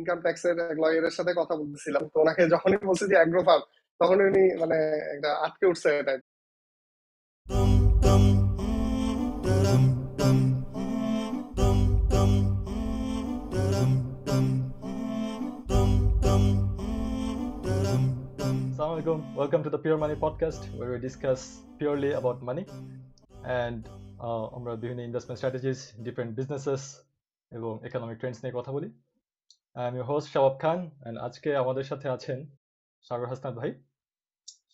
Income ট্যাক্সের এক লয়ারের সাথে কথা বলতেছিলাম। তো ওনাকে যখনই বলছি যে অ্যাগ্রো ফার্ম তখন উনি মানে একটা আটকে উঠছে এটা. Welcome to the Pure Money podcast where we discuss purely about money. And uh, আমরা বিভিন্ন ইনভেস্টমেন্ট স্ট্র্যাটেজিস ডিফারেন্ট বিজনেসেস এবং ইকোনমিক ট্রেন্ডস নিয়ে কথা বলি। আমি হোস্ট শাবাব খান আজকে আমাদের সাথে আছেন সাগর হাসনাত ভাই।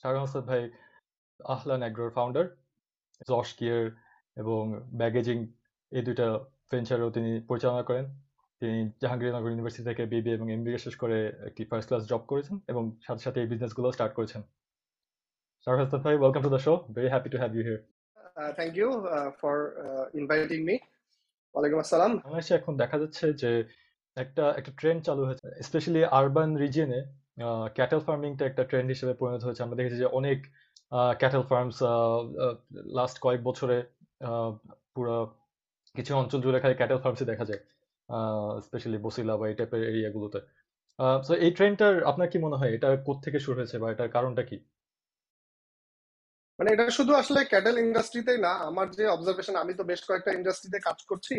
সাগর হাসনাত ভাই আহলান অ্যাগ্রোর ফাউন্ডার জশ কিয়ার এবং ব্যাগেজিং এই দুইটা ভেঞ্চারও তিনি পরিচালনা করেন। তিনি জাহাঙ্গীরনগর ইউনিভার্সিটি থেকে বিবি এবং এমবিএ শেষ করে একটি ফার্স্ট ক্লাস জব করেছেন এবং সাথে সাথে এই বিজনেসগুলো স্টার্ট করেছেন। সাগর হাসনাত ভাই welcome to the show very happy to have you here thank you for inviting me ওয়ালাইকুম আসসালাম। বাংলাদেশে এখন দেখা যাচ্ছে যে একটা একটা ট্রেন্ড চালু হয়েছে। স্পেশালি আরবান রিজিয়নে ক্যাটেল ফার্মিংটা একটা ট্রেন্ড হিসেবে পরিণত হয়েছে। আমরা দেখেছি যে অনেক ক্যাটেল ফার্মস লাস্ট কয়েক বছরে পুরো কিছু অঞ্চল জুড়ে খালি ক্যাটেল ফার্মসই দেখা যায় স্পেশালি বসিলা বা এই টাইপের এরিয়াগুলোতে তো এই ট্রেন্ডটার আপনার কি মনে হয়, এটা থেকে শুরু হয়েছে বা এটার কারণটা কি? মানে এটা শুধু আসলে ক্যাটেল ইন্ডাস্ট্রিতেই না, আমার যে অবজারভেশন আমি তো বেশ কয়েকটা ইন্ডাস্ট্রিতে কাজ করছি।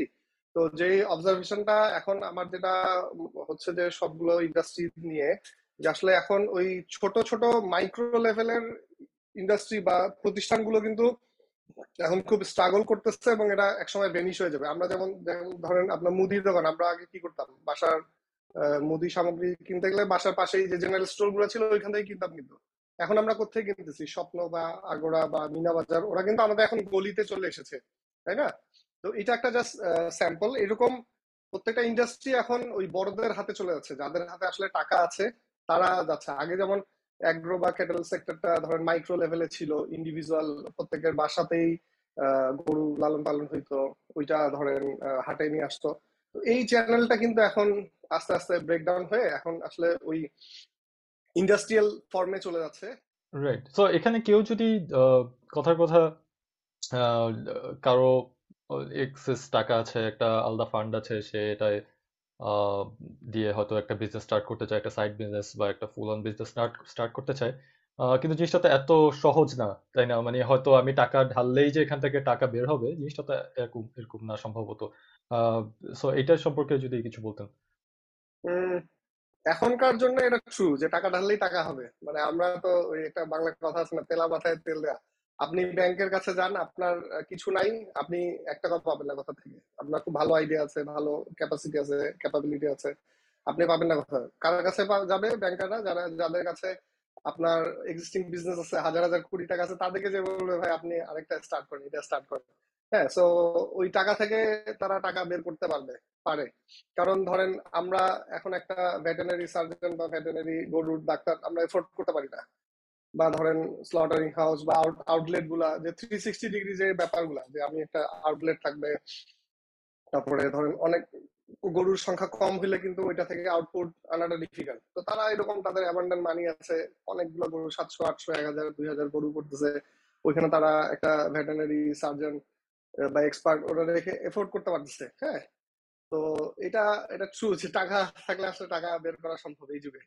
তো যে অবজারভেশনটা এখন আমার যেটা হচ্ছে যে সবগুলো ইন্ডাস্ট্রি নিয়ে, যে আসলে এখন ওই ছোট ছোট মাইক্রো লেভেলের ইন্ডাস্ট্রি বা প্রতিষ্ঠানগুলো কিন্তু এখন খুব স্ট্রাগল করতেছে এবং এটা একসময় বেনিশ হয়ে যাবে। আমরা যেমন ধরেন আপনার মুদির দোকান, আমরা আগে কি করতাম? বাসার মুদি সামগ্রী কিনতে গেলে বাসার পাশেই যে জেনারেল স্টোরগুলো ছিল, ওইখান থেকে কিনতাম কিন্তু। এখন আমরা কোথায় কিনতেছি? স্বপ্ন বা আগোড়া বা মিনা বাজার, ওরা কিন্তু আমাদের এখন গলিতে চলে এসেছে, তাই না? তো এটা একটা জাস্ট স্যাম্পল এরকম প্রত্যেকটা ইন্ডাস্ট্রি এখন ওই বড়দের হাতে চলে যাচ্ছে। যাদের হাতে আসলে টাকা আছে, তারা যাচ্ছে। আগে যেমন অ্যাগ্রো বা ক্যাটেল সেক্টরটা ধরেন মাইক্রো লেভেলে ছিল ইন্ডিভিজুয়াল প্রত্যেকের বাসাতেই গরু লালন পালন হইতো, ওইটা ধরেন হাটে নিয়ে আসতো। তো এই চ্যানেলটা কিন্তু এখন আস্তে আস্তে ব্রেকডাউন হয়ে এখন আসলে ওই ইন্ডাস্ট্রিয়াল ফর্মে চলে যাচ্ছে। রাইট সো এখানে কেউ যদি কথার কথা কারও এক্সেস টাকা আছে, একটা আলাদা ফান্ড আছে, সে এটায় দিয়ে হয়তো একটা বিজনেস স্টার্ট করতে চায়, একটা সাইড বিজনেস বা একটা ফুল অন বিজনেস স্টার্ট করতে চায়। কিন্তু জিনিসটা তো এত সহজ না, তাই না? মানে হয়তো আমি টাকা ঢাললেই যে এখান থেকে টাকা বের হবে, জিনিসটা তো এরকম এরকম না সম্ভবত। সো এটার সম্পর্কে যদি কিছু বলতেন। এখনকার জন্য এটা ট্রু যে টাকা ঢাললেই টাকা হবে। মানে আমরা তো ওই একটা বাংলা কথা আছে না তেলা মাথায় তেল দেয়া। আপনি ব্যাংকের কাছে যান, আপনার কিছু নাই, আপনি এক টাকা পাবেন না কথা থেকে। আপনার খুব ভালো আইডিয়া আছে, ভালো ক্যাপাসিটি আছে ক্যাপাবিলিটি আছে, আপনি পাবেন না কথা কার কাছে যাবে ব্যাংকাররা, যারা, যাদের কাছে আপনার এক্সিস্টিং বিজনেস আছে, হাজার হাজার কোটি টাকা আছে, তাদেরকে যে বলবে, ভাই, আপনি আরেকটা স্টার্ট করেন, এটা স্টার্ট করেন। হ্যাঁ সো ওই টাকা থেকে তারা টাকা বের করতে পারবে, পারে। কারণ ধরেন, আমরা এখন একটা ভেটেনারি সার্জন বা ভেটেনারি গরুর ডাক্তার, আমরা এফোর্ড করতে পারি না। বা ধরেন স্লটারিং হাউস বা আউটলেটগুলা, যে থ্রি সিক্সটি ডিগ্রি যে ব্যাপারগুলা, যে আমি একটা আউটলেট থাকবে, তারপরে ধরেন অনেক গরুর সংখ্যা কম হলে কিন্তু ওইটা থেকে আউটপুট আনাটা ডিফিকাল্ট তো তারা এরকম তাদের অ্যাবান্ডেন্ট মানি আছে, অনেকগুলো গরু, সাতশো, আটশো, এক হাজার, দুই হাজার গরু করতেছে ওইখানে তারা একটা ভেটেনারি সার্জন বা এক্সপার্ট ওরা রেখে এফোর্ড করতে পারতেছে হ্যাঁ? তো এটা এটা ট্রু যে টাকা থাকলে আসলে টাকা বের করা সম্ভব এই যুগে।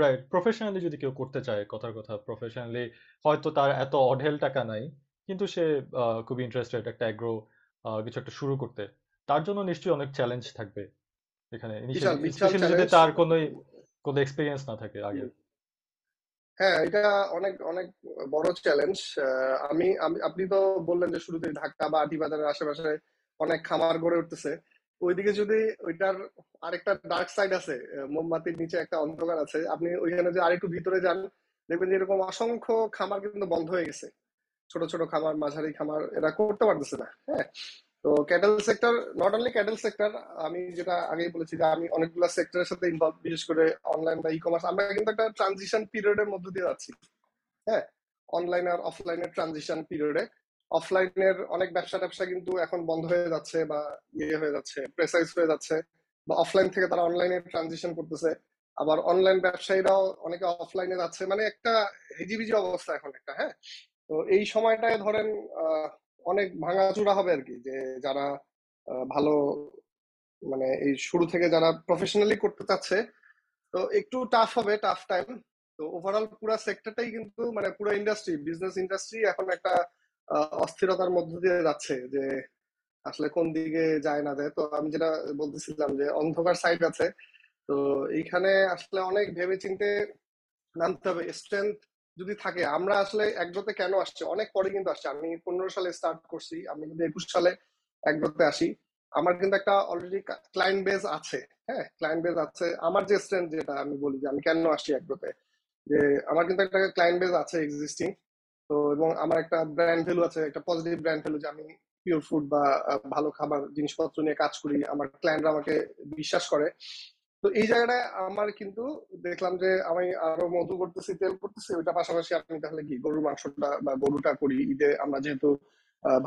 রাইট প্রফেশনালি যদি কেউ করতে চায় কথার কথা প্রফেশনালি হয়তো তার এত অঢেল টাকা নাই কিন্তু সে খুব ইন্টারেস্টেড একটা অ্যাগ্রো কিছু একটা শুরু করতে তার জন্য নিশ্চয়ই অনেক চ্যালেঞ্জ থাকবে এখানে স্পেশালি যদি তার কোনো কোনো এক্সপেরিয়েন্স না থাকে আগে। হ্যাঁ এটা অনেক অনেক বড় চ্যালেঞ্জ আমি আপনি তো বললেন যে শুরুতে ঢাকা বা আটিবাজারের আশেপাশে অনেক খামার গড়ে উঠতেছে। ওইদিকে যদি ওইটার আরেকটা ডার্ক সাইড আছে মোমবাতির নিচে একটা অন্ধকার আছে, আপনি ওইখানে যে আরেকটু ভিতরে যান, দেখবেন যে এরকম অসংখ্য খামার কিন্তু বন্ধ হয়ে গেছে। ছোট ছোট খামার, মাঝারি খামার, এরা করতে পারতেছে না হ্যাঁ? তো cattle sector not only cattle sector আমি যেটা আগেই বলেছি যে আমি অনেকগুলো সেক্টরের সাথে ইনভলভ বিশেষ করে অনলাইন বা ই কমার্স আমরা কিন্তু একটা ট্রানজিশন পিরিয়ডের মধ্য দিয়ে যাচ্ছি হ্যাঁ? অনলাইন আর অফলাইনের ট্রানজিশন পিরিয়ডে অফলাইনের অনেক ব্যবসা ট্যাবসা কিন্তু এখন বন্ধ হয়ে যাচ্ছে বা ইয়ে হয়ে যাচ্ছে প্রেসাইজ হয়ে যাচ্ছে। বা অফলাইন থেকে তারা অনলাইনে ট্রানজিশন করতেছে। আবার অনলাইন ব্যবসায়ীরাও অনেকে অফলাইনে যাচ্ছে। মানে একটা হেজিবিজি অবস্থা এখন একটা হ্যাঁ? তো এই সময়টায় ধরেন অনেক ভাঙাচুরা হবে আর কি। যে যারা ভালো মানে এই শুরু থেকে যারা প্রফেশনালি করতে চাচ্ছে, তো একটু টাফ হবে টাফ টাইম তো ওভারঅল পুরো সেক্টরটাই কিন্তু মানে পুরো ইন্ডাস্ট্রি বিজনেস ইন্ডাস্ট্রি এখন একটা অস্থিরতার মধ্য দিয়ে যাচ্ছে যে আসলে কোন দিকে যায় না যায়। তো আমি যেটা বলতেছিলাম যে অন্ধকার সাইড আছে। তো এইখানে আসলে অনেক ভেবে চিনতে নামতে হবে। স্ট্রেংথ যদি থাকে, আমরা আসলে একগ্রোতে কেন আসছে? অনেক পরে কিন্তু আসছে। আমি পনেরো সালে স্টার্ট করছি, আমি কিন্তু একুশ সালে একগ্রোতে আসি। আমার কিন্তু একটা অলরেডি ক্লায়েন্ট বেজ আছে হ্যাঁ? ক্লায়েন্ট বেজ আছে। আমার যে স্ট্রেংথ যেটা আমি বলি যে আমি কেন আসছি একগ্রোতে যে আমার কিন্তু একটা ক্লায়েন্ট বেজ আছে এক্সিস্টিং তো, এবং আমার একটা ব্র্যান্ড ভ্যালু আছে, একটা পজিটিভ ব্র্যান্ড ভ্যালু যে আমি পিওর ফুড বা ভালো খাবার, জিনিসপত্র নিয়ে কাজ করি। আমার ক্লায়েন্টরা আমাকে বিশ্বাস করে। তো এই জায়গাটায় আমার কিন্তু দেখলাম যে, আমি আরও মধু করতেছি, তেল করতেছি ওইটা পাশাপাশি আপনি তাহলে কি গরুর মাংসটা বা গরুটা করি। ঈদে আমরা যেহেতু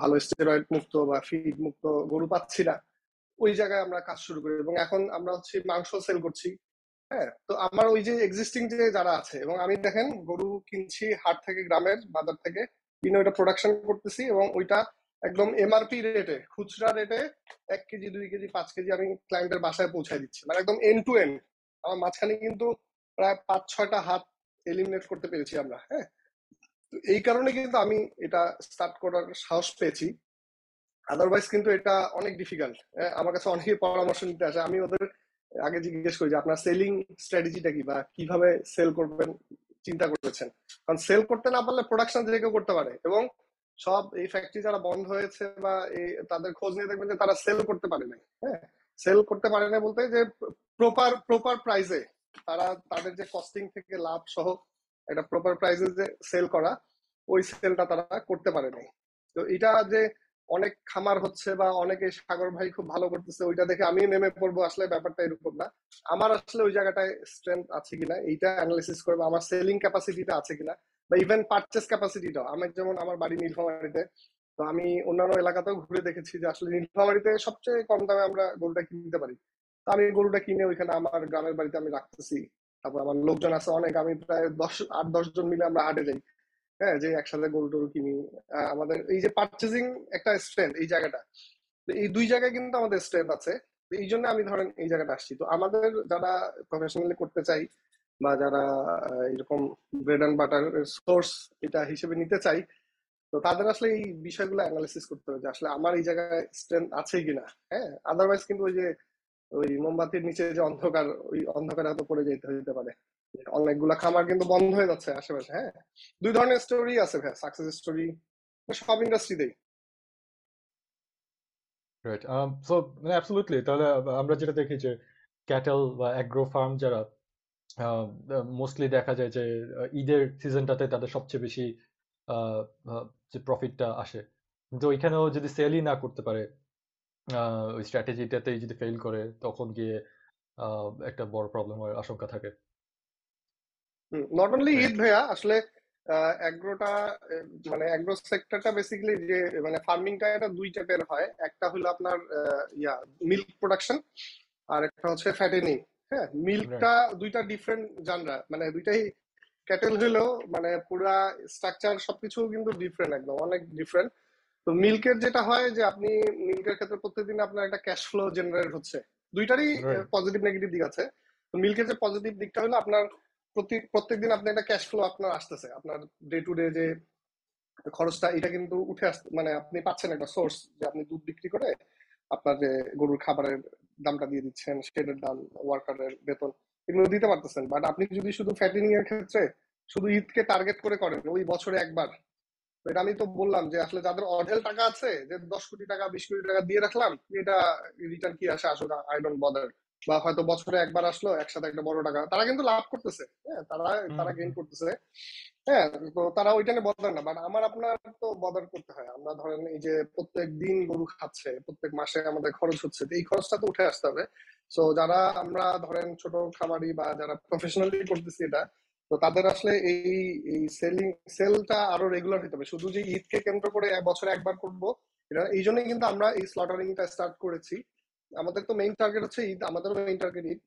ভালো স্টেরয়েড মুক্ত বা ফিড মুক্ত গরু পাচ্ছি না, ওই জায়গায় আমরা কাজ শুরু করি। এবং এখন আমরা হচ্ছে মাংস সেল করছি। হ্যাঁ তো আমার ওই যে এক্সিস্টিং যে যারা আছে, এবং আমি দেখেন গরু কিনছি হাট থেকে, গ্রামের বাজার থেকে, কিনে ওইটা প্রোডাকশন করতেছি এবং ওইটা একদম এমআরপি রেটে খুচরা রেটে এক কেজি, দুই কেজি, পাঁচ কেজি আমি ক্লায়েন্টের বাসায় পৌঁছায় দিচ্ছি। মানে একদম এন্ড টু এন্ড আমার মাঝখানে কিন্তু প্রায় পাঁচ, ছয়টা হাত এলিমিনেট করতে পেরেছি আমরা হ্যাঁ। এই কারণে কিন্তু আমি এটা স্টার্ট করার সাহস পেয়েছি। আদারওয়াইজ কিন্তু এটা অনেক ডিফিকাল্ট আমার কাছে অনেকে পরামর্শ নিতে আসে, আমি ওদের আগে জিজ্ঞেস করি যে আপনার সেলিং স্ট্র্যাটেজিটা কি বা কীভাবে সেল করবেন, চিন্তা করেছেন? কারণ সেল করতে না পারলে প্রোডাকশন যে কেউ করতে পারে এবং সব এই ফ্যাক্টরি যারা বন্ধ হয়েছে বা তাদের খোঁজ নিয়ে দেখবেন যে তারা সেল করতে পারে নাই হ্যাঁ? সেল করতে পারে না বলতে যে প্রপার প্রপার প্রাইসে তারা তাদের যে কস্টিং থেকে লাভ সহ একটা প্রপার প্রাইসে যে সেল করা, ওই সেলটা তারা করতে পারে নাই। তো এটা যে অনেক খামার হচ্ছে বা অনেকে সাগর ভাই খুব ভালো করতেছে, ওইটা দেখে আমি নেমে পড়ব, আসলে ব্যাপারটা এরকম না। আমার আসলে ওই জায়গাটায় স্ট্রেংথ আছে কিনা, এইটা অ্যানালিসিস করব, আমার সেলিং ক্যাপাসিটিটা আছে কিনা, বা ইভেন পারচেস ক্যাপাসিটিটাও আমি যেমন আমার বাড়ি নীলফামারিতে, তো আমি অন্যান্য এলাকাতেও ঘুরে দেখেছি যে আসলে নীলফামারিতে সবচেয়ে কম দামে আমরা গরুটা কিনতে পারি। তো আমি গরুটা কিনে ওইখানে আমার গ্রামের বাড়িতে আমি রাখতেছি। তারপর আমার লোকজন আছে অনেক, আমি প্রায় দশ, আট, দশ জন মিলে আমরা হাটে যাই। হ্যাঁ যে একসাথে গরু টরু কিনি আমাদের এই যে পারচেজিং একটা স্ট্রেংথ এই জায়গাটা এই দুই জায়গায় কিন্তু আমাদের স্ট্রেংথ আছে এই জন্য আমি ধরেন এই জায়গাটা আসছি। তো আমাদের যারা প্রফেশনালি করতে চাই বা যারা এরকম ব্রেড অ্যান্ড বাটার সোর্স এটা হিসেবে নিতে চাই, তো তাদের আসলে এই বিষয়গুলো অ্যানালিসিস করতে হবে যে আসলে আমার এই জায়গায় স্ট্রেংথ আছে কিনা হ্যাঁ? আদারওয়াইজ কিন্তু ওই যে ওই মোমবাতির নিচে যে অন্ধকার, ওই অন্ধকারে হয়তো পড়ে যেতে হইতে পারে। অনেকগুলা খামার কিন্তু বন্ধ হয়ে যাচ্ছে আশেপাশে হ্যাঁ? দুই ধরনের স্টোরি আছে ভাই সাকসেস স্টোরি সব ইন্ডাস্ট্রিতেই রাইট সো মানে অ্যাবসলিউটলি তাহলে আমরা যেটা দেখি যে ক্যাটেল বা অ্যাগ্রো ফার্ম যারা মোস্টলি দেখা যায় যে ঈদের সিজনটাতে তাদের সবচেয়ে বেশি যে প্রফিটটা আসে। কিন্তু ওইখানেও যদি সেলই না করতে পারে ওই স্ট্র্যাটেজিটাতেই যদি ফেল করে, তখন গিয়ে একটা বড় প্রবলেম হওয়ার আশঙ্কা থাকে। নট অনলি ঈদ ভাইয়া আসলে অ্যাগ্রোটা মানে অ্যাগ্রো সেক্টরটা বেসিক্যালি যে মানে ফার্মিংটা এটা দুই টাইপের হয়। একটা হলো আপনার ইয়া মিল্ক প্রোডাকশন আর একটা হচ্ছে ফ্যাটেনিং হ্যাঁ? মিল্কটা দুইটা ডিফারেন্ট জানরা মানে দুইটাই ক্যাটেল হলেও মানে পুরা স্ট্রাকচার সবকিছু কিন্তু ডিফারেন্ট একদম অনেক ডিফারেন্ট তো মিল্কের যেটা হয় যে আপনি মিল্কের ক্ষেত্রে প্রত্যেকদিন আপনার একটা ক্যাশ ফ্লো জেনারেট হচ্ছে। দুইটারই পজিটিভ নেগেটিভ দিক আছে। তো মিল্কের যে পজিটিভ দিকটা হলো আপনার প্রতি, প্রত্যেকদিন আপনার একটা ক্যাশ ফ্লো আপনার আসতেছে। আপনার ডে টু ডে যে খরচটা, এটা কিন্তু উঠে আসতে মানে আপনি পাচ্ছেন একটা সোর্স যে আপনি দুধ বিক্রি করে আপনার যে গরুর খাবারের দামটা দিয়ে দিচ্ছেন শেডের দাম ওয়ার্কারের বেতন, এগুলো দিতে পারতেছেন। বাট আপনি যদি শুধু ফ্যাটিনিং এর ক্ষেত্রে শুধু ঈদকে টার্গেট করে করেন, ওই বছরে একবার এটা আমি তো বললাম যে আসলে যাদের অঢেল টাকা আছে, যে দশ কোটি টাকা, বিশ কোটি টাকা দিয়ে রাখলাম, এটা রিটার্ন কি আসে? আসুক আই ডোন্ট বদার বা হয়তো বছরে একবার আসলো একসাথে একটা বড় টাকা। তারা কিন্তু লাভ করতেছে। হ্যাঁ তারা তারা গেইন করতেছে। হ্যাঁ তো তারা ওইটা নিয়ে বদলার না। বাট আমার আপনার তো বদল করতে হয়। আমরা ধরেন এই যে প্রত্যেক দিন গরু খাচ্ছে প্রত্যেক মাসে আমাদের খরচ হচ্ছে এই খরচটা তো উঠে আসতে হবে। সো যারা আমরা ধরেন ছোট খামারি বা যারা প্রফেশনালি করতেছি এটা তো তাদের আসলে এই এই সেলিং সেলটা আরও রেগুলার হতে হবে। শুধু যে ঈদকে কেন্দ্র করে বছরে একবার করব এটা এই জন্যই কিন্তু আমরা এই স্লটারিংটা স্টার্ট করেছি। আমাদের তো মেইন টার্গেট হচ্ছে ঈদ আমাদেরও মেইন টার্গেট ঈদ।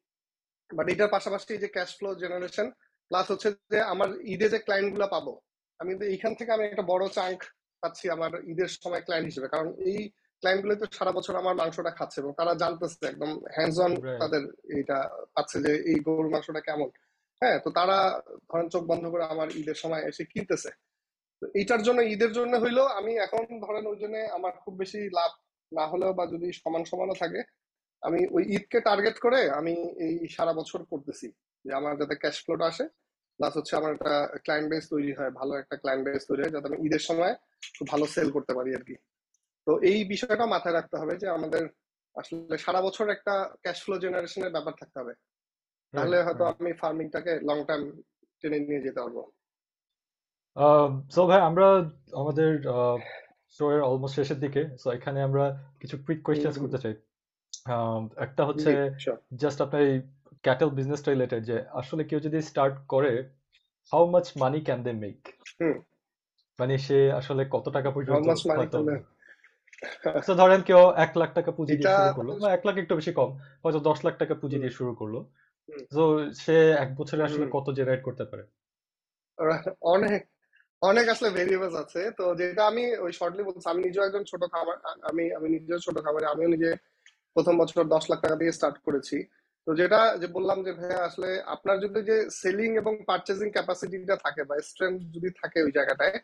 বাট এটার পাশাপাশি যে ক্যাশ ফ্লো জেনারেশন প্লাস হচ্ছে যে আমার ঈদে যে ক্লায়েন্টগুলা পাবো আমি এইখান থেকে আমি একটা বড় চাঙ্ক পাচ্ছি আমার ঈদের সময় ক্লায়েন্ট হিসেবে। কারণ এই ক্লায়েন্টগুলো তো সারা বছর আমার মাংসটা খাচ্ছে এবং তারা জানতেছে একদম হ্যান্ডস অন তাদের এটা পাচ্ছে যে এই গরুর মাংসটা কেমন। হ্যাঁ তো তারা ধরেন চোখ বন্ধ করে আমার ঈদের সময় এসে কিনতেছে। তো এইটার জন্য ঈদের জন্য হইল আমি এখন ধরেন ওই জন্য আমার খুব বেশি লাভ না হলেও বা যদি সমান সমানও থাকে আমি ওই ঈদকে টার্গেট করে আমি এই সারা বছর করতেছি। যে আমার যাতে ক্যাশ ফ্লোটা আসে প্লাস হচ্ছে আমার একটা ক্লায়েন্ট বেস তৈরি হয় ভালো একটা ক্লায়েন্ট বেস তৈরি হয় যাতে আমি ঈদের সময় খুব ভালো সেল করতে পারি আর কি তো এই বিষয়টা মাথায় রাখতে হবে যে আমাদের আসলে সারা বছর একটা ক্যাশ ফ্লো জেনারেশনের ব্যাপার থাকতে হবে। তাহলে হয়তো আমি ফার্মিংটাকে লং টার্ম টেনে নিয়ে যেতে পারব। সো ভাই আমরা আমাদের স্টোরের অলমোস্ট শেষের দিকে সো এখানে আমরা কিছু কুইক কোয়েশ্চেন্স করতে চাই। Um, একটা হচ্ছে জাস্ট আপনার এই ক্যাটেল বিজনেসটা রিলেটেড যে আসলে কেউ যদি স্টার্ট করে how much money can they make. মানে সে আসলে কত টাকা পর্যন্ত তো ধরেন কেউ এক লাখ টাকা পুঁজি দিয়ে শুরু করল বা এক লাখ একটু বেশি কম হয়তো দশ লাখ টাকা পুঁজি দিয়ে শুরু করল। তো সে এক বছরে আসলে। কত জেনারেট করতে পারে? অনেক অনেক আসলে ভেরিয়েবলস আছে। তো যেটা আমি ওই শর্টলি বলছি আমি নিজেও একজন ছোট খাবার আমি আমি নিজেও ছোট খাবারে আমিও নিজে প্রথম বছর দশ লাখ টাকা দিয়ে স্টার্ট করেছি। তো যেটা যে বললাম যে ভাইয়া আসলে আপনার যদি যে সেলিং এবং পারচেজিং ক্যাপাসিটিটা থাকে বা স্ট্রেংথ যদি থাকে ওই জায়গাটায়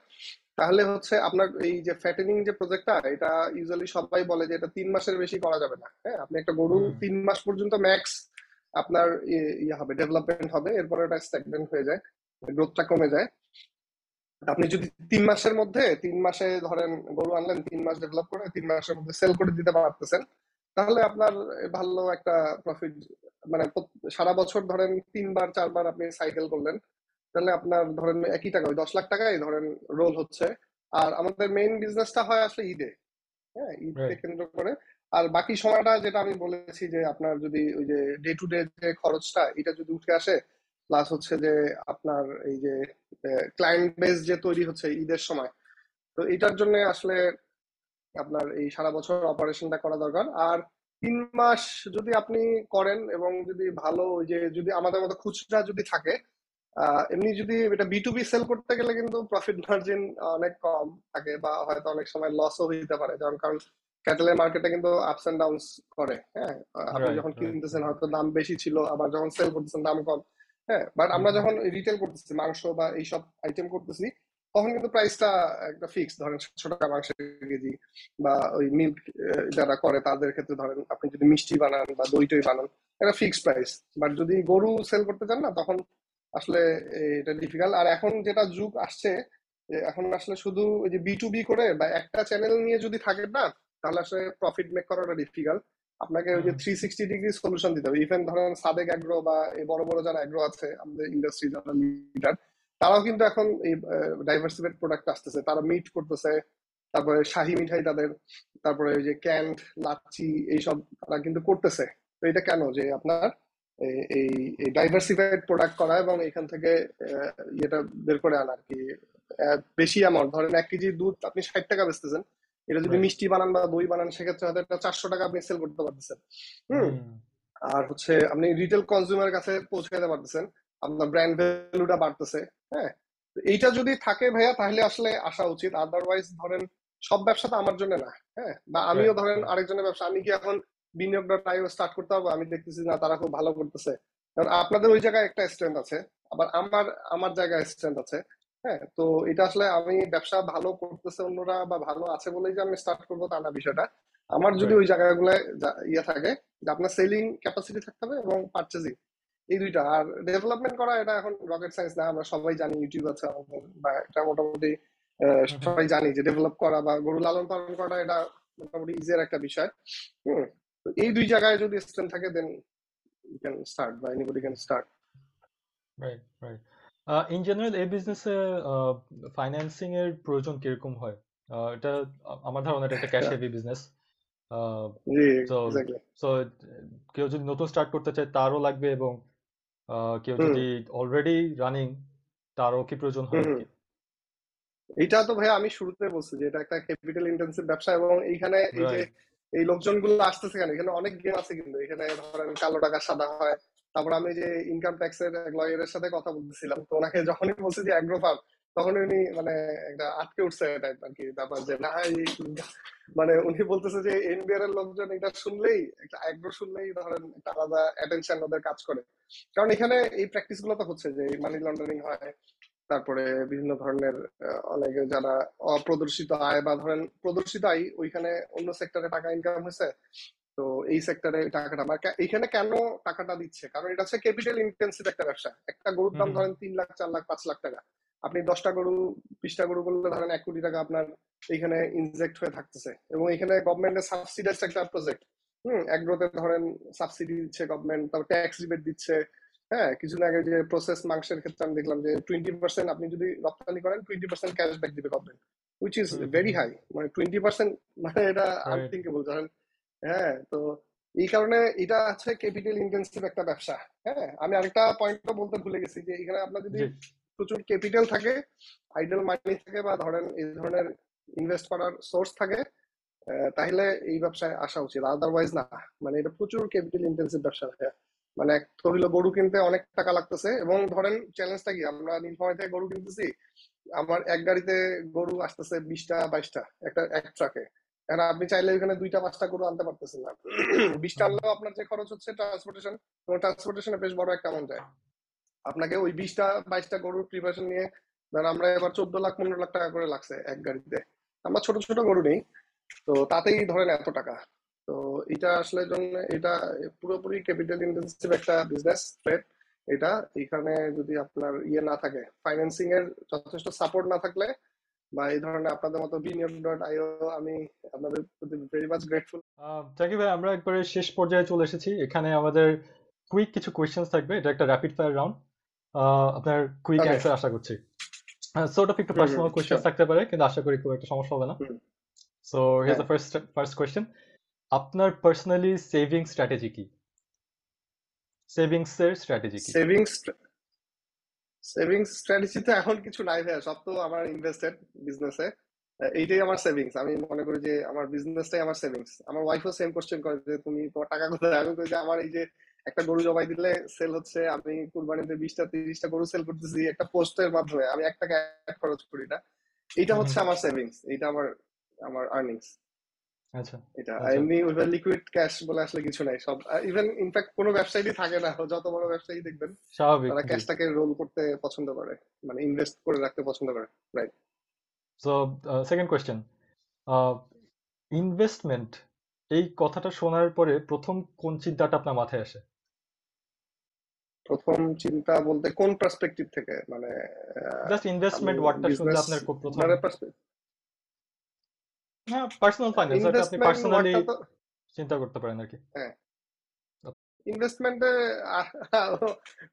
তাহলে হচ্ছে আপনার এই যে ফ্যাটেনিং যে প্রজেক্টটা এটা ইউজুয়ালি সবাই বলে যে এটা তিন মাসের বেশি করা যাবে না হ্যাঁ? আপনি একটা গরু তিন মাস পর্যন্ত ম্যাক্স আপনার ইয়ে ইয়ে হবে ডেভেলপমেন্ট হবে এরপরে ওটা স্ট্যাগনেন্ট হয়ে যায় গ্রোথটা কমে যায়। আপনি যদি তিন মাসের মধ্যে তিন মাসে ধরেন গরু আনলেন তিন মাস ডেভেলপ করে তিন মাসের মধ্যে সেল করে দিতে পারতেছেন তাহলে আপনার ভালো একটা প্রফিট মানে সারা বছর ধরেন তিনবার চারবার আপনি সাইকেল করলেন তাহলে আপনার ধরেন একই টাকা ওই দশ লাখ টাকাই ধরেন রোল হচ্ছে। আর আমাদের মেইন বিজনেসটা হয় আসলে ঈদে। হ্যাঁ ঈদকে কেন্দ্র করে। আর বাকি সময়টা যেটা আমি বলেছি যে আপনার যদি ওই যে ডে টু ডে যে খরচটা এটা যদি উঠে আসে প্লাস হচ্ছে যে আপনার এই যে ক্লায়েন্ট বেস যে তৈরি হচ্ছে ঈদের সময় তো এটার জন্য আসলে আপনার এই সারা বছর অপারেশনটা করা দরকার। আর তিন মাস যদি আপনি করেন এবং যদি ভালো ওই যে যদি আমাদের মতো খুচরা যদি থাকে এমনি যদি এটা বি টু বি সেল করতে গেলে কিন্তু প্রফিট মার্জিন অনেক কম থাকে বা হয়তো অনেক সময় লসও হইতে পারে। যেমন কারণ ক্যাটেলের মার্কেটে কিন্তু আপস এন্ড ডাউনস করে হ্যাঁ? আপনি যখন কিনতেছেন হয়তো দাম বেশি ছিল আবার যখন সেল করতেছেন দাম কম। হ্যাঁ বাট আমরা। যখন রিটেল করতেছি মাংস বা এইসব আইটেম করতেছি তখন কিন্তু প্রাইসটা একটা ফিক্স ধরেন সাতশো টাকা মাংসের কেজি বা ওই মিল্ক যারা করে তাদের ক্ষেত্রে ধরেন আপনি যদি মিষ্টি বানান বা দই টই বানান একটা ফিক্স প্রাইস বাট যদি গরু সেল করতে চান না তখন আসলে এটা ডিফিকাল্ট আর এখন যেটা যুগ আসছে এখন আসলে শুধু ওই যে বি টু বি করে বা একটা চ্যানেল নিয়ে যদি থাকেন না তাহলে আসলে প্রফিট মেক করাটা ডিফিকাল্ট আপনাকে ওই যে থ্রি সিক্সটি ডিগ্রি সলিউশন দিতে হবে। ইভেন ধরেন সাদেক অ্যাগ্রো বা এই বড় বড় যারা অ্যাগ্রো আছে আমাদের ইন্ডাস্ট্রি যারা লিডার তারাও কিন্তু এখন এই ডাইভার্সিফাইড প্রোডাক্ট আসতেছে। তারা মিট করতেছে তারপরে শাহি মিঠাই তাদের তারপরে ওই যে ক্যান্ড লাচ্ছি এইসব তারা কিন্তু করতেছে। তো এটা কেন? যে আপনার এই- এই ডাইভার্সিফাইড প্রোডাক্ট করা এবং এখান থেকে ইয়েটা বের করে আনা আর কি। বেশি অ্যামাউন্ট ধরেন এক কেজি দুধ আপনি ষাট টাকা বেচতেছেন। এটা যদি মিষ্টি বানান বা দই বানান সেক্ষেত্রে হয়তো এটা চারশো টাকা আপনি সেল করতে পারতেছেন। হুম। আর হচ্ছে আপনি রিটেল কনজিউমার কাছে পৌঁছে দিতে পারতেছেন। আপনার ব্র্যান্ড ভ্যালুটা বাড়তেছে হ্যাঁ? এইটা যদি থাকে ভাইয়া তাহলে আসলে আসা উচিত। আদারওয়াইজ ধরেন সব ব্যবসা তো আমার জন্য না হ্যাঁ? বা আমিও ধরেন আরেকজনের ব্যবসা আমি কি এখন বিনিয়োগ ডট আইও স্টার্ট করতে পারব? আমি দেখতেছি না তারা খুব ভালো করতেছে। কারণ আপনাদের ওই জায়গায় একটা স্ট্রেংথ আছে আবার আমার আমার জায়গায় স্ট্রেংথ আছে। হ্যাঁ তো এটা আসলে আমি ব্যবসা ভালো করতেছে অন্যরা বা ভালো আছে বলেই যে আমি স্টার্ট করব তা না বিষয়টা আমার যদি. ওই জায়গাগুলো ইয়ে থাকে যে আপনার সেলিং ক্যাপাসিটি থাকতে হবে এবং পারচেজিং এই দুইটা আর ডেভেলপমেন্ট করা এটা এখন রকেট সায়েন্স না আমরা সবাই জানি ইউটিউব আছে আমাদের বা এটা মোটামুটি আহ, হুম। সবাই জানি যে ডেভেলপ করা বা গরু লালন পালন করা এটা মোটামুটি ইজিয়ার একটা বিষয় হুম তো এই দুই জায়গায় যদি স্ট্রেন্থ থাকে দেন ইউ ক্যান স্টার্ট বা anybody can start right right in general এই বিজনেসে ফাইন্যান্সিং এর প্রয়োজন কীরকম হয়? আহ, এটা আমার ধারণা এটা একটা ক্যাশ হেভি বিজনেস জি So, এক্স্যাক্টলি সো কেউ যদি নতুন স্টার্ট করতে চায় তারও লাগবে এবং আহ, কেউ হুম। যদি অলরেডি রানিং তারও কি প্রয়োজন হয় হুম, কি তো ভাই আমি শুরুতে বলছি যে এটা একটা ক্যাপিটাল ইন্টেন্সিভ ব্যবসা এবং এইখানে এই যে রাইট এই লোকজনগুলো আসতেছে কেন? এখানে অনেক গেম আছে কিন্তু। এখানে ধরেন কালো টাকা সাদা হয়। তারপর আমি যে ইনকাম ট্যাক্সের লয়ারের সাথে কথা বলতেছিলাম, তো ওনাকে যখনই বলছি যে অ্যাগ্রো ফার্ম তখন উনি মানে একটা আটকে উঠছে টাইপ আর কি ব্যাপার যে না মানে উনি বলতেছে যে এনবিআর এর লোকজন এটা শুনলেই, একটা আগ্রহ শুনলেই ধরেন একটা আলাদা অ্যাটেনশন ওদের কাজ করে। কারণ এখানে এই প্র্যাকটিসগুলো তো হচ্ছে যে মানি লন্ডারিং হয়, তারপরে বিভিন্ন ধরনের অনেকে যারা অপ্রদর্শিত আয় বা ধরেন প্রদর্শিত আয়, ওইখানে অন্য সেক্টরে টাকা ইনকাম হয়েছে তো এই সেক্টরে টাকাটা আমার এখানে কেন টাকাটা দিচ্ছে? কারণ এটা হচ্ছে ক্যাপিটাল ইন্টেন্সিভ একটা ব্যবসা। একটা গরুর দাম ধরেন তিন লাখ চার লাখ পাঁচ লাখ টাকা। আপনি দশটা গরু বিশটা গরু করলে ধরেন এক কোটি টাকা আপনার এখানে ইনজেক্ট হয়ে থাকতেছে। এবং এখানে গভর্নমেন্টের সাবসিডাইজ একটা প্রজেক্ট হম একগ্রোতে ধরেন সাবসিডি দিচ্ছে গভর্নমেন্ট তারপর ট্যাক্স রিবেট দিচ্ছে। হ্যাঁ কিছুদিন আগে যে প্রসেস মাংসের ক্ষেত্রে আমি দেখলাম যে টোয়েন্টি পার্সেন্ট আপনি যদি রপ্তানি করেন টোয়েন্টি পার্সেন্ট ক্যাশব্যাক দিবে government which is very high মানে টোয়েন্টি পার্সেন্ট মানে এটা আনথিঙ্কেবল ধরেন হ্যাঁ তো এই কারণে এটা হচ্ছে ক্যাপিটাল ইন্টেন্সিভ একটা ব্যবসা। হ্যাঁ আমি আরেকটা পয়েন্টও বলতে ভুলে গেছি যে এখানে আপনার যদি প্রচুর ক্যাপিটাল থাকে আইডল মানি থাকে বা ধরেন এই ধরনের ইনভেস্ট করার সোর্স থাকে তাহলে এই ব্যবসায় আসা উচিত। আদারওয়াইজ না মানে এটা প্রচুর ক্যাপিটাল ইন্টেন্সিভ ব্যবসা মানে এক হইল গরু কিনতে অনেক টাকা লাগতেছে এবং ধরেন চ্যালেঞ্জটা কি? আমরা নীলফামারী থেকে গরু কিনতেছি আমার এক গাড়িতে গরু আসতেছে বিশটা বাইশটা একটা এক ট্রাকে এখন আপনি চাইলে ওখানে দুইটা, পাঁচটা গরু আনতে পারতেছেন না। বিশটা আনলেও আপনার যে খরচ হচ্ছে ট্রান্সপোর্টেশন ট্রান্সপোর্টেশনে বেশ বড় একটা অ্যামাউন্ট যায় আপনাকে ওই বিশটা, বাইশটা গরুর প্রিপারেশন নিয়ে ধরেন আমরা এবার চোদ্দ লাখ, পনেরো লাখ টাকা করে লাগছে এক গাড়িতে। আমরা ছোট ছোট গরু নেই, তো তাতেই ধরেন এত টাকা। তো এটা আসলে জন্য এটা পুরোপুরি ক্যাপিটাল ইন্টেন্সিভ একটা বিজনেস ট্রেড এটা এখানে যদি আপনার ইয়ে না থাকে ফাইন্যান্সিং এর যথেষ্ট সাপোর্ট না থাকলে বা এই ধরনের আপনাদের মতো বিনিয়োগ ডট আইও আমি আপনাদের প্রতি ভেরি মাচ গ্রেটফুল ভাই আমরা একবারে শেষ পর্যায়ে চলে এসেছি। এখানে আমাদের কুইক কিছু কোয়েশ্চেন্স থাকবে। এটা একটা র্যাপিড ফায়ার রাউন্ড আপনার কুইক অ্যান্সার আশা করছি। সর্ট অফ একটু পার্সোনাল কোয়েশ্চেন থাকতে পারে কিন্তু আশা করি খুব একটা সমস্যা হবে না। So here the first first question আপনার পার্সোনালি সেভিং স্ট্র্যাটেজি কি? সেভিংস এর স্ট্র্যাটেজি কি? সেভিংস সেভিংস স্ট্র্যাটেজি তো এখন কিছু নাই ভাই সব তো আমার ইনভেস্টেড বিজনেসে এইটাই আমার সেভিংস আমি মনে করি যে আমার বিজনেসটাই আমার সেভিংস আমার ওয়াইফও সেম কোশ্চেন করে যে তুমি তোমার টাকা কোথায়? আমি যে আমার এই যে একটা গরু জবাই দিলে সেল হচ্ছে আমি কুরবানিতে বিশটা তিরিশটা গরু সেল করতেছি একটা পোস্টের মাধ্যমে। আমি এক টাকা খরচ করি না। এটা হচ্ছে আমার সেভিংস এটা আমার আমার আর্নিংস আচ্ছা এটা এমনি লিকুইড ক্যাশ বলে আসলে কিছু নাই সব ইভেন ইনফ্যাক্ট কোনো থাকে না যত বড় ব্যবসায়ী দেখবেন স্বাভাবিক তারা ক্যাশটাকে রোল করতে পছন্দ করে মানে ইনভেস্ট করে রাখতে পছন্দ করে right so second question investment এই কথাটা শোনার পরে প্রথম কোন চিন্তাটা আপনার মাথায় আসে? প্রথম চিন্তা বলতে কোন পার্সপেক্টিভ থেকে? মানে জাস্ট ইনভেস্টমেন্ট ওয়ার্ডটা শুনলে আপনার খুব প্রথম হ্যাঁ পার্সোনাল ফাইন্যান্স এটা আপনি পার্সোনালি চিন্তা করতে পারেন আর কি। হ্যাঁ। ইনভেস্টমেন্টে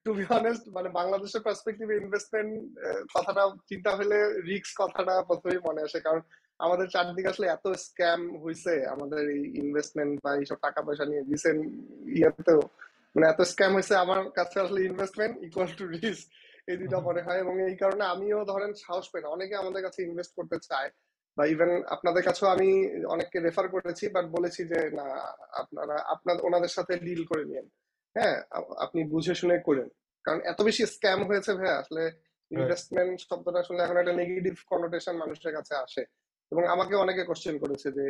টু বি অনেস্ট মানে বাংলাদেশের পার্সপেক্টিভে ইনভেস্টমেন্ট কথাটা চিন্তা হলে রিস্ক কথাটা প্রথমেই মনে আসে। কারণ আমাদের চারদিকে আসলে এত স্ক্যাম হয়েছে আমাদের এই ইনভেস্টমেন্ট বা এইসব টাকা পয়সা নিয়ে রিসেন্ট ইয়াতেও। মানে এত স্ক্যাম হয়েছে আমার কাছে আসলে ইনভেস্টমেন্ট ইকুয়াল টু রিস্ক এই দুইটা মনে হয়। এবং এই কারণে আমিও ধরেন সাহস পাই না। অনেকে আমাদের কাছে ইনভেস্ট করতে চায়। বা ইভেন আপনাদের কাছেও আমি অনেককে রেফার করেছি বাট বলেছি যে না আপনারা আপনার ওনাদের সাথে ডিল করে নিন হ্যাঁ আপনি বুঝে শুনে করেন। কারণ এত বেশি স্ক্যাম হয়েছে ভাই আসলে ইনভেস্টমেন্ট শব্দটা শুনলে এখন একটা নেগেটিভ কনোটেশন মানুষের কাছে আসে। এবং আমাকে অনেকে কোশ্চেন করেছে যে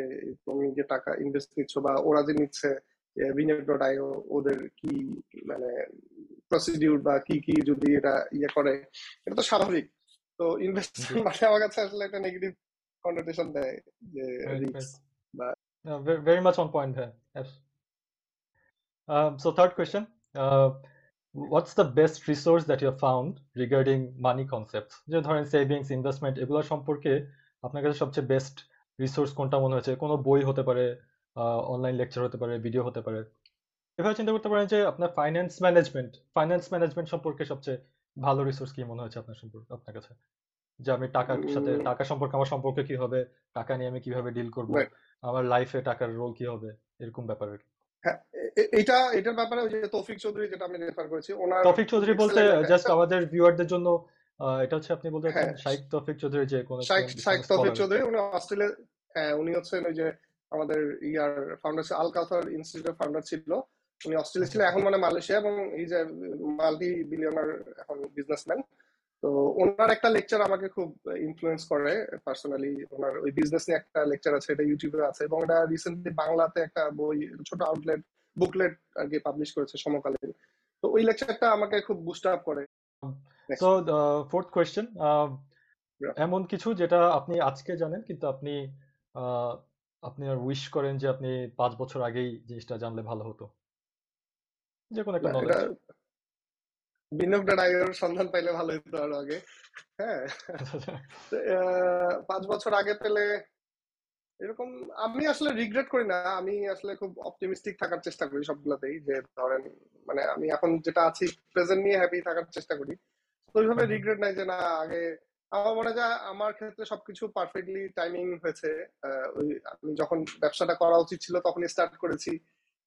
তুমি যে টাকা ইনভেস্ট নিচ্ছ বা ওরা যে নিচ্ছে বিনিয়োগ ডট আইও ওদের কি মানে প্রসিডিউর বা কি কি যদি এটা ইয়ে করে? এটা তো স্বাভাবিক। তো ইনভেস্টমেন্ট মানে আমার কাছে আসলে একটা নেগেটিভ কনোটেশন দেয় যে রিস্ক বা very much on point there. Yes. Um, so third question uh, what's the best resource that you have found regarding money concepts? যে ধরেন সেভিংস ইনভেস্টমেন্ট এগুলো সম্পর্কে আপনার কাছে সবচেয়ে বেস্ট রিসোর্স কোনটা মনে হয়েছে? কোনো বই হতে পারে অনলাইন লেকচার হতে পারে ভিডিও হতে পারে। এভাবে চিন্তা করতে পারেন যে আপনার ফাইন্যান্স ম্যানেজমেন্ট ফাইন্যান্স ম্যানেজমেন্ট সম্পর্কে সবচেয়ে ভালো রিসোর্স কি মনে হয়েছে আপনার সম্পর্কে আপনার কাছে? যে আমি টাকার সাথে টাকা সম্পর্কে আমার সম্পর্ক কি হবে টাকা নিয়ে আমি কীভাবে ডিল করব আমার লাইফে টাকার রোল কি হবে এরকম ব্যাপার হ্যাঁ এটা এটার ব্যাপারে ওই যে তৌফিক চৌধুরী যেটা আমি রেফার করেছি ওনার তৌফিক চৌধুরী বলতে জাস্ট আমাদের ভিউয়ারদের জন্য এটা হচ্ছে আপনি বলতে চাচ্ছেন শাইখ তৌফিক চৌধুরী যে কোন শাইখ তৌফিক চৌধুরী উনি অস্ট্রেলিয়া হ্যাঁ উনি হচ্ছেন ওই যে আমাদের ইয়ার ফাউন্ডার আল কাউসার ইনস্টিটিউটের ফাউন্ডার ছিল উনি অস্ট্রেলিয়া ছিল এখন মানে মালয়েশিয়া এবং এই যে মাল্টি বিলিয়নার এখন বিজনেসম্যান তো ওনার একটা লেকচার আমাকে খুব ইনফ্লুয়েন্স করে পার্সোনালি ওনার ওই বিজনেস নিয়ে একটা লেকচার আছে এটা ইউটিউবে আছে এবং এটা রিসেন্টলি বাংলাতে একটা বই ছোট আউটলেট বুকলেট আর কি পাবলিশ করেছে সমকালীন তো ওই লেকচারটা আমাকে খুব বুস্ট আপ করে. So fourth question. এমন কিছু যেটা আপনি আজকে জানেন কিন্তু আপনি আপনি উইশ করেন যে আপনি পাঁচ বছর আগেই জিনিসটা জানলে ভালো হতো যে কোনো একটা নলেজ এটা বিনিয়োগ সন্ধান পাইলে ভালো হতো আরও আগে। হ্যাঁ। পাঁচ বছর আগে পেলে এরকম আমি আসলে রিগ্রেট করি না। আমি আসলে খুব অপটিমিস্টিক থাকার চেষ্টা করি সবগুলোতেই যে ধরেন মানে আমি এখন যেটা আছি প্রেজেন্ট নিয়ে হ্যাপি থাকার চেষ্টা করি। তো ওইভাবে। রিগ্রেট নাই যে না আগে আমার মনে হয় আমার ক্ষেত্রে সবকিছু পারফেক্টলি টাইমিং হয়েছে। ওই আমি যখন ব্যবসাটা করা উচিত ছিল তখনই স্টার্ট করেছি।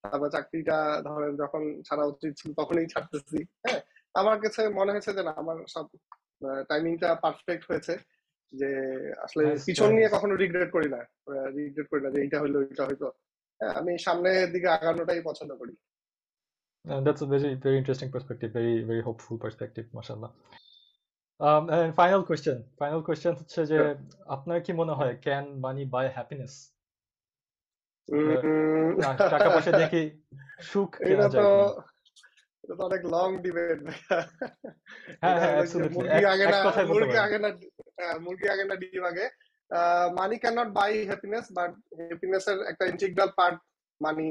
তারপর চাকরিটা ধরেন যখন ছাড়া উচিত ছিল তখনই ছাড়তেছি। হ্যাঁ। আমার কাছে মনে হয়েছে যে না আমার সব টাইমিংটা পারফেক্ট হয়েছে যে আসলে পিছন নিয়ে কখনো রিগ্রেট করি না রিগ্রেট করি না যে এইটা হইল এইটা হইতো হ্যাঁ আমি সামনের দিকে আগানোটাই পছন্দ করি that's a very, very interesting perspective, very, very hopeful perspective, mashallah. Um, and final question, final question হচ্ছে যে. আপনার কি মনে হয় can money buy happiness? টাকা পয়সা কি সুখ কেনা যায়? এটা তো অনেক লং ডিবেট হ্যাঁ, হ্যাঁ, মুরগি আগে না মুরগি আগে না মুরগি আগে না ডিম আগে। Money can not buy happiness but happiness এর একটা ইন্টিগ্রাল পার্ট মানি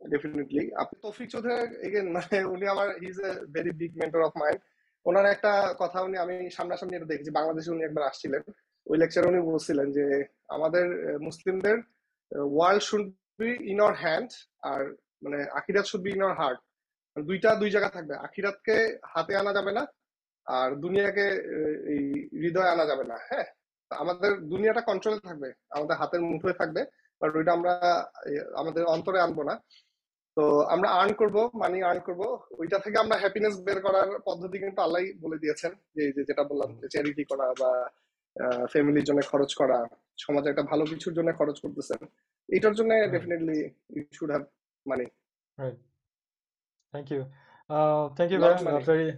ডেফিনেটলি আপনি তৌফিক চৌধুরী এগেন মানে উনি আমার is a very big mentor of mind ওনার একটা কথা উনি আমি সামনাসামনি এটা দেখেছি বাংলাদেশে উনি একবার আসছিলেন। ওই লেকচারে উনি বলছিলেন যে আমাদের মুসলিমদের world should be in our hand আর মানে আখিরাত should be in our heart দুইটা দুই জায়গা থাকবে। আখিরাতকে হাতে আনা যাবে না আর দুনিয়াকে এই হৃদয়ে আনা যাবে না হ্যাঁ? আমাদের দুনিয়াটা কন্ট্রোলে থাকবে আমাদের হাতের মুঠোয় থাকবে বাট ওইটা আমরা আমাদের অন্তরে আনব না। তো আমরা আর্ন করব মানি আর্ন করব ওইটা থেকে আমরা হ্যাপিনেস বের করার পদ্ধতি কিন্তু আল্লাহ বলে দিয়েছেন যে যেটা বললাম যে চ্যারিটি করা বা ফ্যামিলির জন্য খরচ করা সমাজে একটা ভালো কিছুর জন্য খরচ করতেছেন এটার জন্য definitely you should have money. Thank you. Uh, thank you Lot money. uh, very,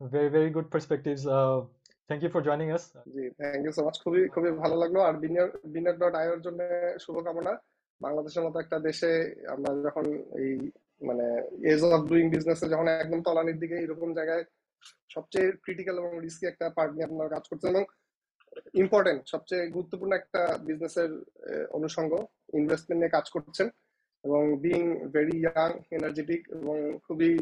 very, very good perspectives. Uh, thank you for joining us. জি থ্যাংক ইউ সো মাচ খুবই খুবই ভালো লাগল আর বিনিয়োগ বিনিয়োগ ডট আইওর জন্য শুভকামনা বাংলাদেশের মতো একটা দেশে আমরা যখন এই মানে এজ অফ ডুইং বিজনেস যখন একদম তলানির দিকে এরকম জায়গায় সবচেয়ে ক্রিটিক্যাল এবং রিস্কি একটা পার্ট নিয়ে আপনারা কাজ করছেন এবং ইম্পর্টেন্ট সবচেয়ে গুরুত্বপূর্ণ একটা বিজনেসের অনুষঙ্গ ইনভেস্টমেন্ট নিয়ে কাজ করছেন এবং বিং ভেরি ইয়াং এনার্জেটিক এবং খুবই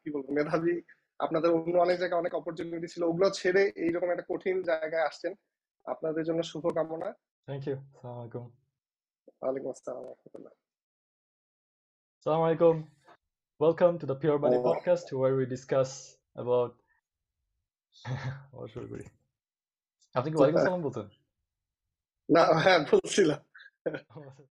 কি বলব মেধাবী আপনাদের অন্য অনেক জায়গায় অনেক অপরচুনিটি ছিল ওগুলো ছেড়ে এইরকম একটা কঠিন জায়গায় আসছেন আপনাদের জন্য শুভকামনা Thank you. Assalamu alaikum. ওয়ালাইকুম আসসালাম রহমতুল্লাহ. Welcome to the Pure Money Oh. podcast where we discuss about what should we আপনি কি ওয়ালাইকুম সালাম বলতেন না হ্যাঁ বলছিলাম